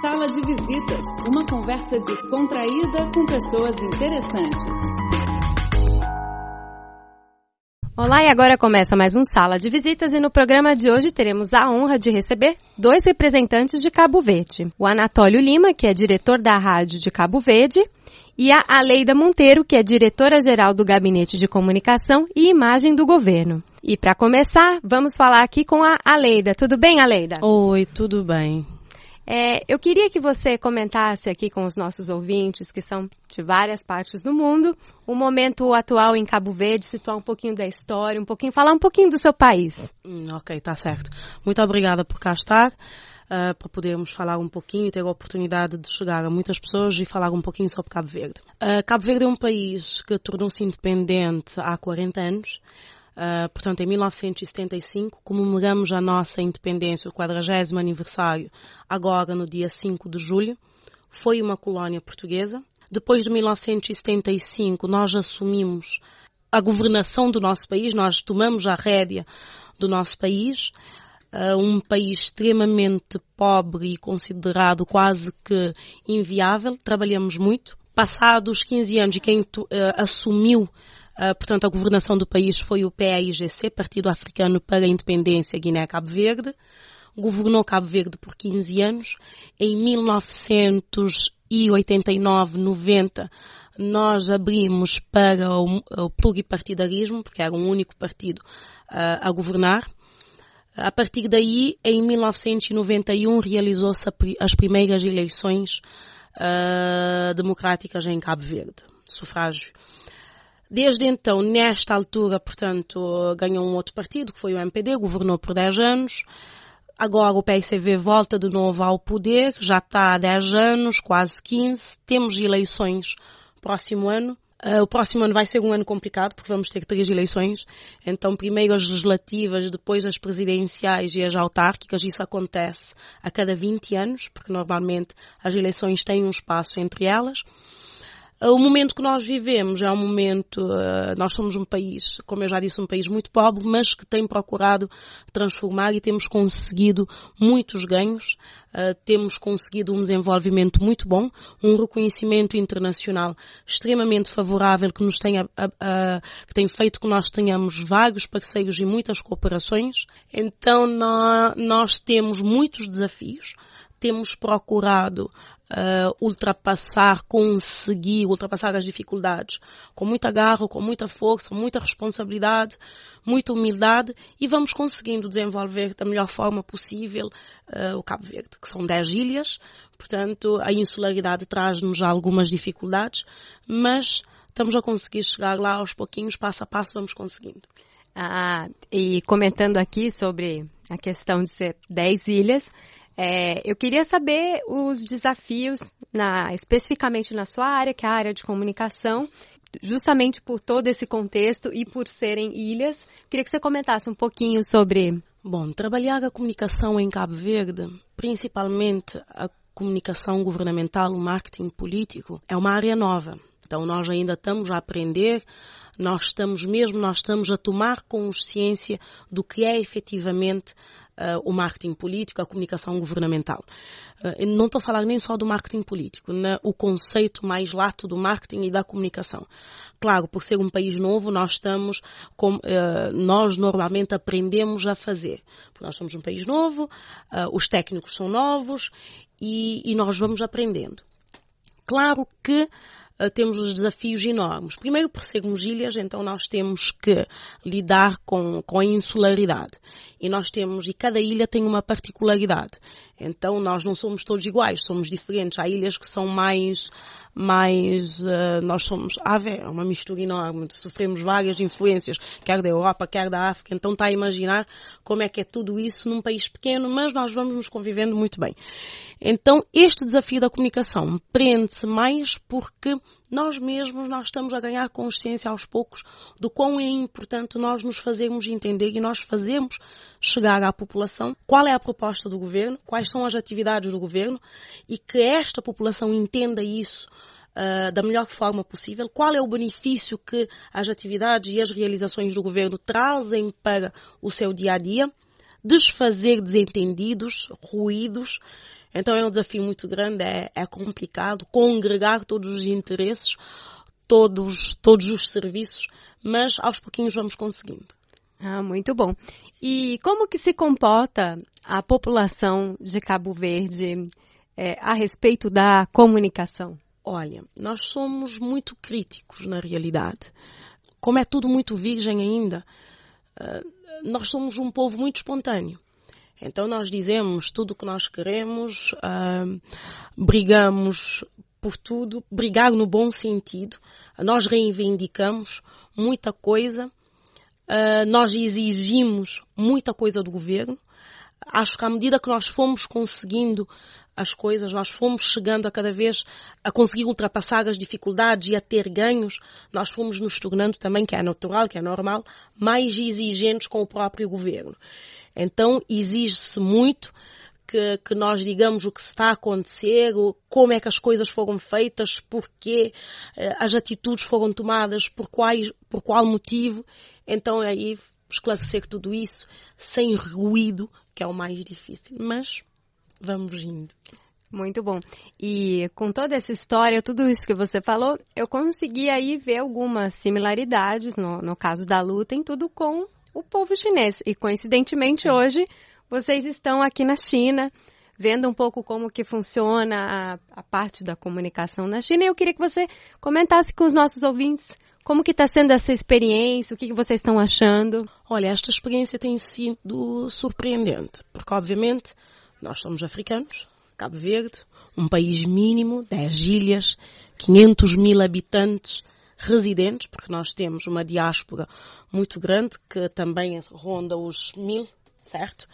Sala de Visitas, uma conversa descontraída com pessoas interessantes. Olá, e agora começa mais um Sala de Visitas e no programa de hoje teremos a honra de receber dois representantes de Cabo Verde. O Anatólio Lima, que é diretor da Rádio de Cabo Verde, e a Aleida Monteiro, que é diretora-geral do Gabinete de Comunicação e Imagem do Governo. E para começar, vamos falar aqui com a Aleida. Tudo bem, Aleida? Oi, tudo bem. É, eu queria que você comentasse aqui com os nossos ouvintes, que são de várias partes do mundo, o momento atual em Cabo Verde, situar um pouquinho da história, um pouquinho, falar um pouquinho do seu país. Hum, ok, tá certo. Muito obrigada por cá estar. Uh, para podermos falar um pouquinho ter a oportunidade de chegar a muitas pessoas e falar um pouquinho sobre Cabo Verde. Uh, Cabo Verde é um país que tornou-se independente há 40 anos. Uh, portanto, em 1975, comemoramos a nossa independência, o 40 aniversário, agora no dia 5 de julho. Foi uma colónia portuguesa. Depois de 1975, nós assumimos a governação do nosso país, nós tomamos a rédea do nosso país. Uh, um país extremamente pobre e considerado quase que inviável. Trabalhamos muito. Passados 15 anos, quem uh, assumiu portanto, a governação do país foi o PAIGC, Partido Africano para a Independência Guiné-Cabo Verde. Governou Cabo Verde por 15 anos. Em 1989-90, nós abrimos para o, o pluripartidarismo, porque era um único partido uh, a governar. A partir daí, em 1991, realizou-se as primeiras eleições uh, democráticas em Cabo Verde, sufrágio Desde então, nesta altura, portanto, ganhou um outro partido, que foi o MPD, governou por 10 anos. Agora o PSV volta de novo ao poder, já está há 10 anos, quase 15. Temos eleições próximo ano. Uh, o próximo ano vai ser um ano complicado, porque vamos ter três eleições. Então, primeiro as legislativas, depois as presidenciais e as autárquicas. Isso acontece a cada 20 anos, porque normalmente as eleições têm um espaço entre elas. O momento que nós vivemos é um momento, uh, nós somos um país, como eu já disse, um país muito pobre, mas que tem procurado transformar e temos conseguido muitos ganhos, uh, temos conseguido um desenvolvimento muito bom, um reconhecimento internacional extremamente favorável que nos tem, que tem feito que nós tenhamos vários parceiros e muitas cooperações. Então nós temos muitos desafios, temos procurado uh, ultrapassar, conseguir ultrapassar as dificuldades com muita garra, com muita força, muita responsabilidade, muita humildade e vamos conseguindo desenvolver da melhor forma possível uh, o Cabo Verde, que são 10 ilhas, portanto a insularidade traz-nos algumas dificuldades, mas estamos a conseguir chegar lá aos pouquinhos, passo a passo vamos conseguindo. Ah, e comentando aqui sobre a questão de ser 10 ilhas, é, eu queria saber os desafios, na, especificamente na sua área, que é a área de comunicação, justamente por todo esse contexto e por serem ilhas. Queria que você comentasse um pouquinho sobre. Bom, trabalhar a comunicação em Cabo Verde, principalmente a comunicação governamental, o marketing político, é uma área nova. Então nós ainda estamos a aprender, nós estamos mesmo, nós estamos a tomar consciência do que é efetivamente uh, o marketing político, a comunicação governamental. Uh, não estou a falar nem só do marketing político, né? o conceito mais lato do marketing e da comunicação. Claro, por ser um país novo, nós estamos, com, uh, nós normalmente aprendemos a fazer. Porque nós somos um país novo, os técnicos são novos e, e nós vamos aprendendo. Claro que temos os desafios enormes. Primeiro, por sermos ilhas, então nós temos que lidar com, com a insularidade. E nós temos, e cada ilha tem uma particularidade. Então nós não somos todos iguais, somos diferentes. Há ilhas que são mais, mais, uh, nós somos, ave, é uma mistura enorme, sofremos várias influências, quer da Europa, quer da África. Então está a imaginar como é que é tudo isso num país pequeno, mas nós vamos nos convivendo muito bem. Então este desafio da comunicação prende-se mais porque nós mesmos nós estamos a ganhar consciência aos poucos do quão é importante nós nos fazermos entender e nós fazemos chegar à população qual é a proposta do governo, quais são as atividades do governo e que esta população entenda isso uh, da melhor forma possível, qual é o benefício que as atividades e as realizações do governo trazem para o seu dia a dia desfazer desentendidos, ruídos. Então é um desafio muito grande, é, é complicado congregar todos os interesses, todos, todos os serviços, mas aos pouquinhos vamos conseguindo. Ah, muito bom. E como que se comporta a população de Cabo Verde é, a respeito da comunicação? Olha, nós somos muito críticos na realidade. Como é tudo muito virgem ainda, ah, nós somos um povo muito espontâneo. Então nós dizemos tudo o que nós queremos, uh, brigamos por tudo, brigar no bom sentido. Nós reivindicamos muita coisa, uh, nós exigimos muita coisa do governo. Acho que à medida que nós fomos conseguindo as coisas, nós fomos chegando a cada vez a conseguir ultrapassar as dificuldades e a ter ganhos, nós fomos nos tornando também, que é natural, que é normal, mais exigentes com o próprio governo. Então exige-se muito que, que, nós digamos o que está a acontecer, como é que as coisas foram feitas, porquê eh, as atitudes foram tomadas, por, quais, por qual motivo. Então aí esclarecer tudo isso sem ruído, que é o mais difícil. Mas vamos indo. Muito bom. E com toda essa história, tudo isso que você falou, eu consegui aí ver algumas similaridades no, no caso da luta em tudo com o povo chinês. E coincidentemente hoje vocês estão aqui na China, vendo um pouco como que funciona a, a parte da comunicação na China. E eu queria que você comentasse com os nossos ouvintes como que está sendo essa experiência, o que, que vocês estão achando. Olha, esta experiência tem sido surpreendente, porque obviamente nós somos africanos, Cabo Verde, um país mínimo, 10 ilhas, 500 mil habitantes residentes, porque nós temos uma diáspora muito grande, que também ronda os mil, certo?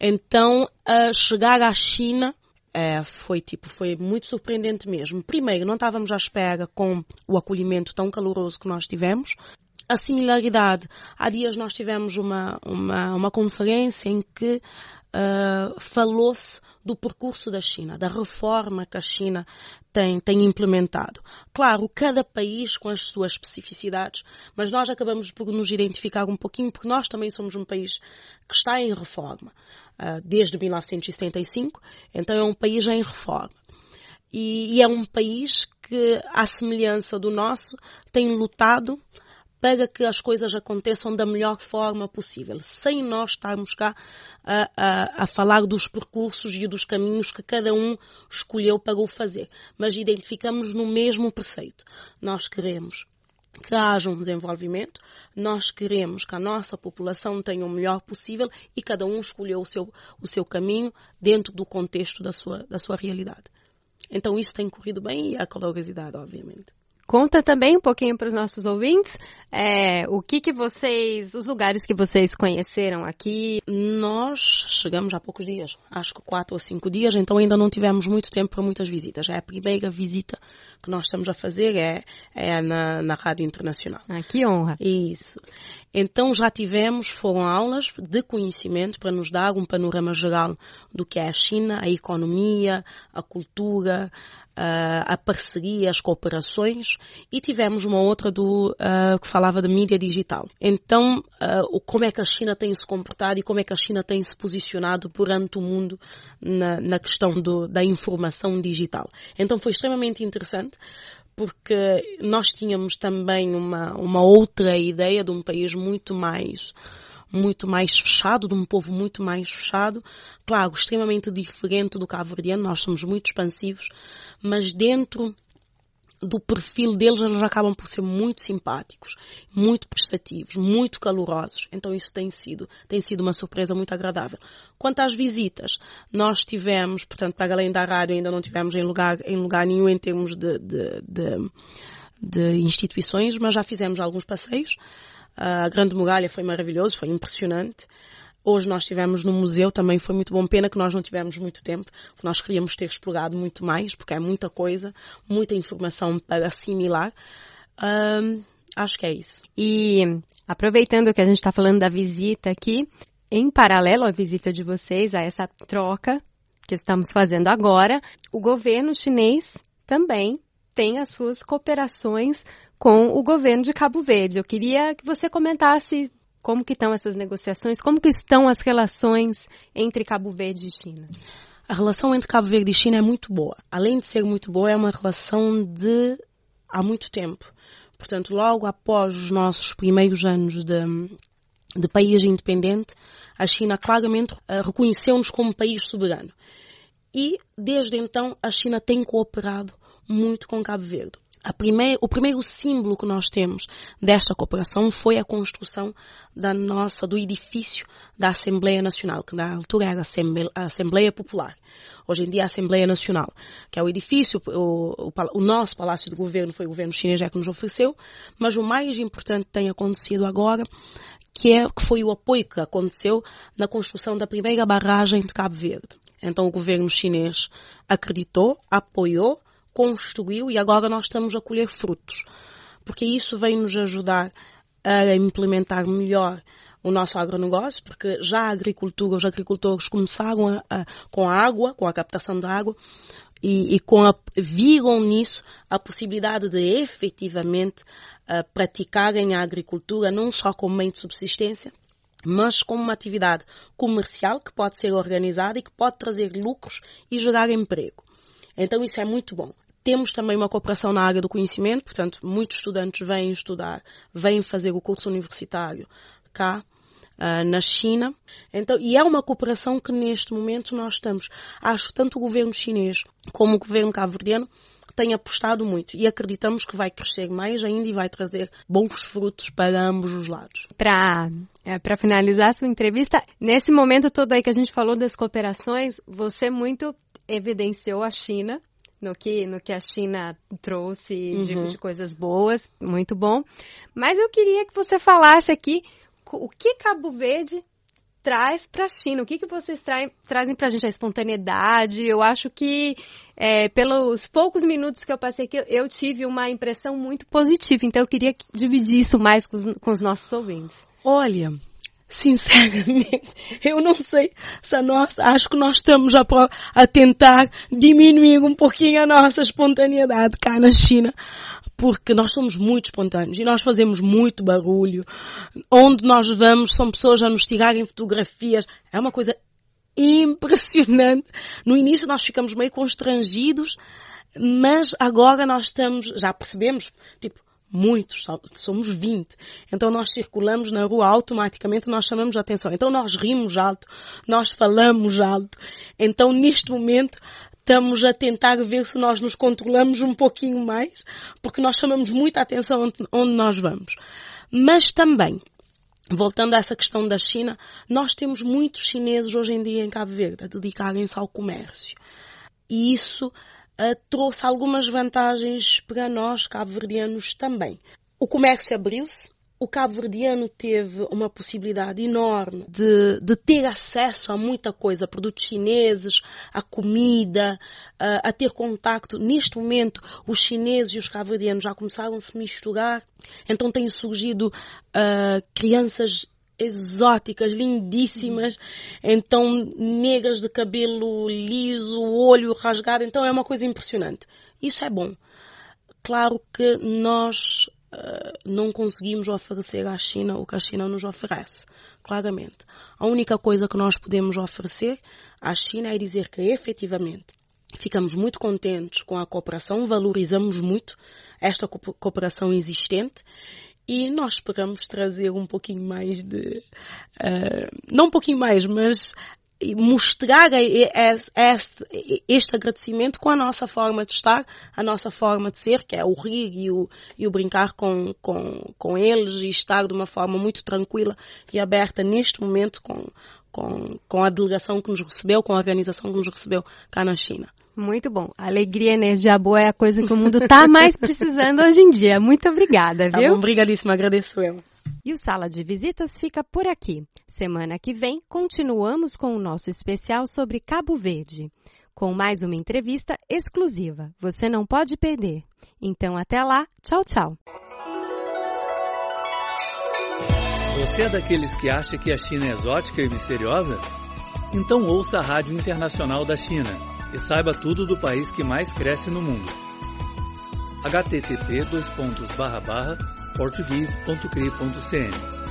Então, chegar à China é, foi tipo, foi muito surpreendente mesmo. Primeiro, não estávamos à espera com o acolhimento tão caloroso que nós tivemos. A similaridade, há dias nós tivemos uma, uma, uma conferência em que uh, falou-se do percurso da China, da reforma que a China tem, tem implementado. Claro, cada país com as suas especificidades, mas nós acabamos por nos identificar um pouquinho, porque nós também somos um país que está em reforma uh, desde 1975, então é um país em reforma. E, e é um país que, à semelhança do nosso, tem lutado para que as coisas aconteçam da melhor forma possível, sem nós estarmos cá a, a, a, falar dos percursos e dos caminhos que cada um escolheu para o fazer, mas identificamos no mesmo preceito. Nós queremos que haja um desenvolvimento, nós queremos que a nossa população tenha o melhor possível e cada um escolheu o seu, o seu caminho dentro do contexto da sua, da sua realidade. Então isso tem corrido bem e a calorosidade, obviamente. Conta também um pouquinho para os nossos ouvintes é, o que, que vocês, os lugares que vocês conheceram aqui. Nós chegamos há poucos dias, acho que quatro ou cinco dias, então ainda não tivemos muito tempo para muitas visitas. É a primeira visita que nós estamos a fazer é, é na, na Rádio Internacional. Ah, que honra! Isso. Então já tivemos, foram aulas de conhecimento para nos dar um panorama geral do que é a China, a economia, a cultura, a parceria, as cooperações e tivemos uma outra do, uh, que falava de mídia digital. Então, uh, como é que a China tem se comportado e como é que a China tem se posicionado perante o mundo na, na questão do, da informação digital. Então foi extremamente interessante porque nós tínhamos também uma, uma outra ideia de um país muito mais muito mais fechado, de um povo muito mais fechado, claro, extremamente diferente do cabo-verdiano, nós somos muito expansivos, mas dentro do perfil deles, eles acabam por ser muito simpáticos, muito prestativos, muito calorosos. Então isso tem sido, tem sido uma surpresa muito agradável. Quanto às visitas, nós tivemos, portanto, para além da rádio, ainda não tivemos em lugar, em lugar nenhum em termos de, de, de, de instituições, mas já fizemos alguns passeios. A Grande Muralha foi maravilhoso, foi impressionante. Hoje nós estivemos no museu, também foi muito bom. Pena que nós não tivemos muito tempo, porque nós queríamos ter explorado muito mais, porque é muita coisa, muita informação para assimilar. Um, acho que é isso. E aproveitando que a gente está falando da visita aqui, em paralelo à visita de vocês, a essa troca que estamos fazendo agora, o governo chinês também tem as suas cooperações com o governo de Cabo Verde. Eu queria que você comentasse Como que estão essas negociações? Como que estão as relações entre Cabo Verde e China? A relação entre Cabo Verde e China é muito boa. Além de ser muito boa, é uma relação de há muito tempo. Portanto, logo após os nossos primeiros anos de, de país independente, a China claramente uh, reconheceu-nos como país soberano. E, desde então, a China tem cooperado muito com Cabo Verde. Primeira, o primeiro símbolo que nós temos desta cooperação foi a construção da nossa, do edifício da Assembleia Nacional, que na altura era a Assembleia Popular. Hoje em dia é a Assembleia Nacional, que é o edifício, o, o, o nosso Palácio de Governo foi o governo chinês que nos ofereceu, mas o mais importante tem acontecido agora que, é, que foi o apoio que aconteceu na construção da primeira barragem de Cabo Verde. Então o governo chinês acreditou, apoiou, construiu e agora nós estamos a colher frutos. Porque isso vem nos ajudar a implementar melhor o nosso agronegócio, porque já a agricultura, os agricultores começaram a, a, com a água, com a captação da água, e, e com a, viram nisso a possibilidade de efetivamente uh, praticarem a agricultura não só como meio de subsistência, mas como uma atividade comercial que pode ser organizada e que pode trazer lucros e gerar emprego. Então isso é muito bom. Temos também uma cooperação na área do conhecimento, portanto, muitos estudantes vêm estudar, vêm fazer o curso universitário cá uh, na China. Então, e é uma cooperação que neste momento nós estamos. Acho que tanto o governo chinês como o governo cabo-verdiano têm apostado muito e acreditamos que vai crescer mais ainda e vai trazer bons frutos para ambos os lados. Para é, para finalizar a sua entrevista, nesse momento todo aí que a gente falou das cooperações, você muito evidenciou a China no que, no que a China trouxe uhum. de, de, coisas boas, muito bom. Mas eu queria que você falasse aqui o que Cabo Verde traz para a China? O que, que vocês traem, trazem para a gente? A espontaneidade? Eu acho que, é, pelos poucos minutos que eu passei aqui, eu tive uma impressão muito positiva. Então, eu queria dividir isso mais com os, com os nossos ouvintes. Olha, sinceramente, eu não sei se nossa, acho que nós estamos a, a tentar diminuir um pouquinho a nossa espontaneidade cá na China porque nós somos muito espontâneos e nós fazemos muito barulho. Onde nós vamos são pessoas a nos tirarem fotografias. É uma coisa impressionante. No início nós ficamos meio constrangidos, mas agora nós estamos, já percebemos, tipo, muitos, somos 20. Então nós circulamos na rua automaticamente, nós chamamos a atenção. Então nós rimos alto, nós falamos alto. Então neste momento estamos a tentar ver se nós nos controlamos um pouquinho mais, porque nós chamamos muita atenção onde, nós vamos. Mas também, voltando a essa questão da China, nós temos muitos chineses hoje em dia em Cabo Verde a dedicarem-se ao comércio. E isso trouxe algumas vantagens para nós, cabo-verdianos, também. O comércio abriu-se, o cabo-verdiano teve uma possibilidade enorme de, de, ter acesso a muita coisa, produtos chineses, a comida, a, a ter contacto. Neste momento, os chineses e os cabo-verdianos já começaram a se misturar, então têm surgido uh, crianças exóticas, lindíssimas, então negras de cabelo liso, olho rasgado, então é uma coisa impressionante. Isso é bom. Claro que nós uh, não conseguimos oferecer à China o que a China nos oferece. Claramente. A única coisa que nós podemos oferecer à China é dizer que efetivamente ficamos muito contentes com a cooperação, valorizamos muito esta cooperação existente e nós esperamos trazer um pouquinho mais de, uh, não um pouquinho mais, mas mostrar este agradecimento com a nossa forma de estar, a nossa forma de ser, que é o rir e o, e o brincar com, com, com eles e estar de uma forma muito tranquila e aberta neste momento com, com, com a delegação que nos recebeu, com a organização que nos recebeu cá na China. Muito bom. Alegria e energia boa é a coisa que o mundo está mais precisando hoje em dia. Muito obrigada, viu? Tá bom, obrigadíssima, agradeço eu. E o Sala de Visitas fica por aqui. Semana que vem, continuamos com o nosso especial sobre Cabo Verde, com mais uma entrevista exclusiva. Você não pode perder. Então, até lá. Tchau, tchau. Você é daqueles que acha que a China é exótica e misteriosa? Então ouça a Rádio Internacional da China e saiba tudo do país que mais cresce no mundo. http português.cri.cn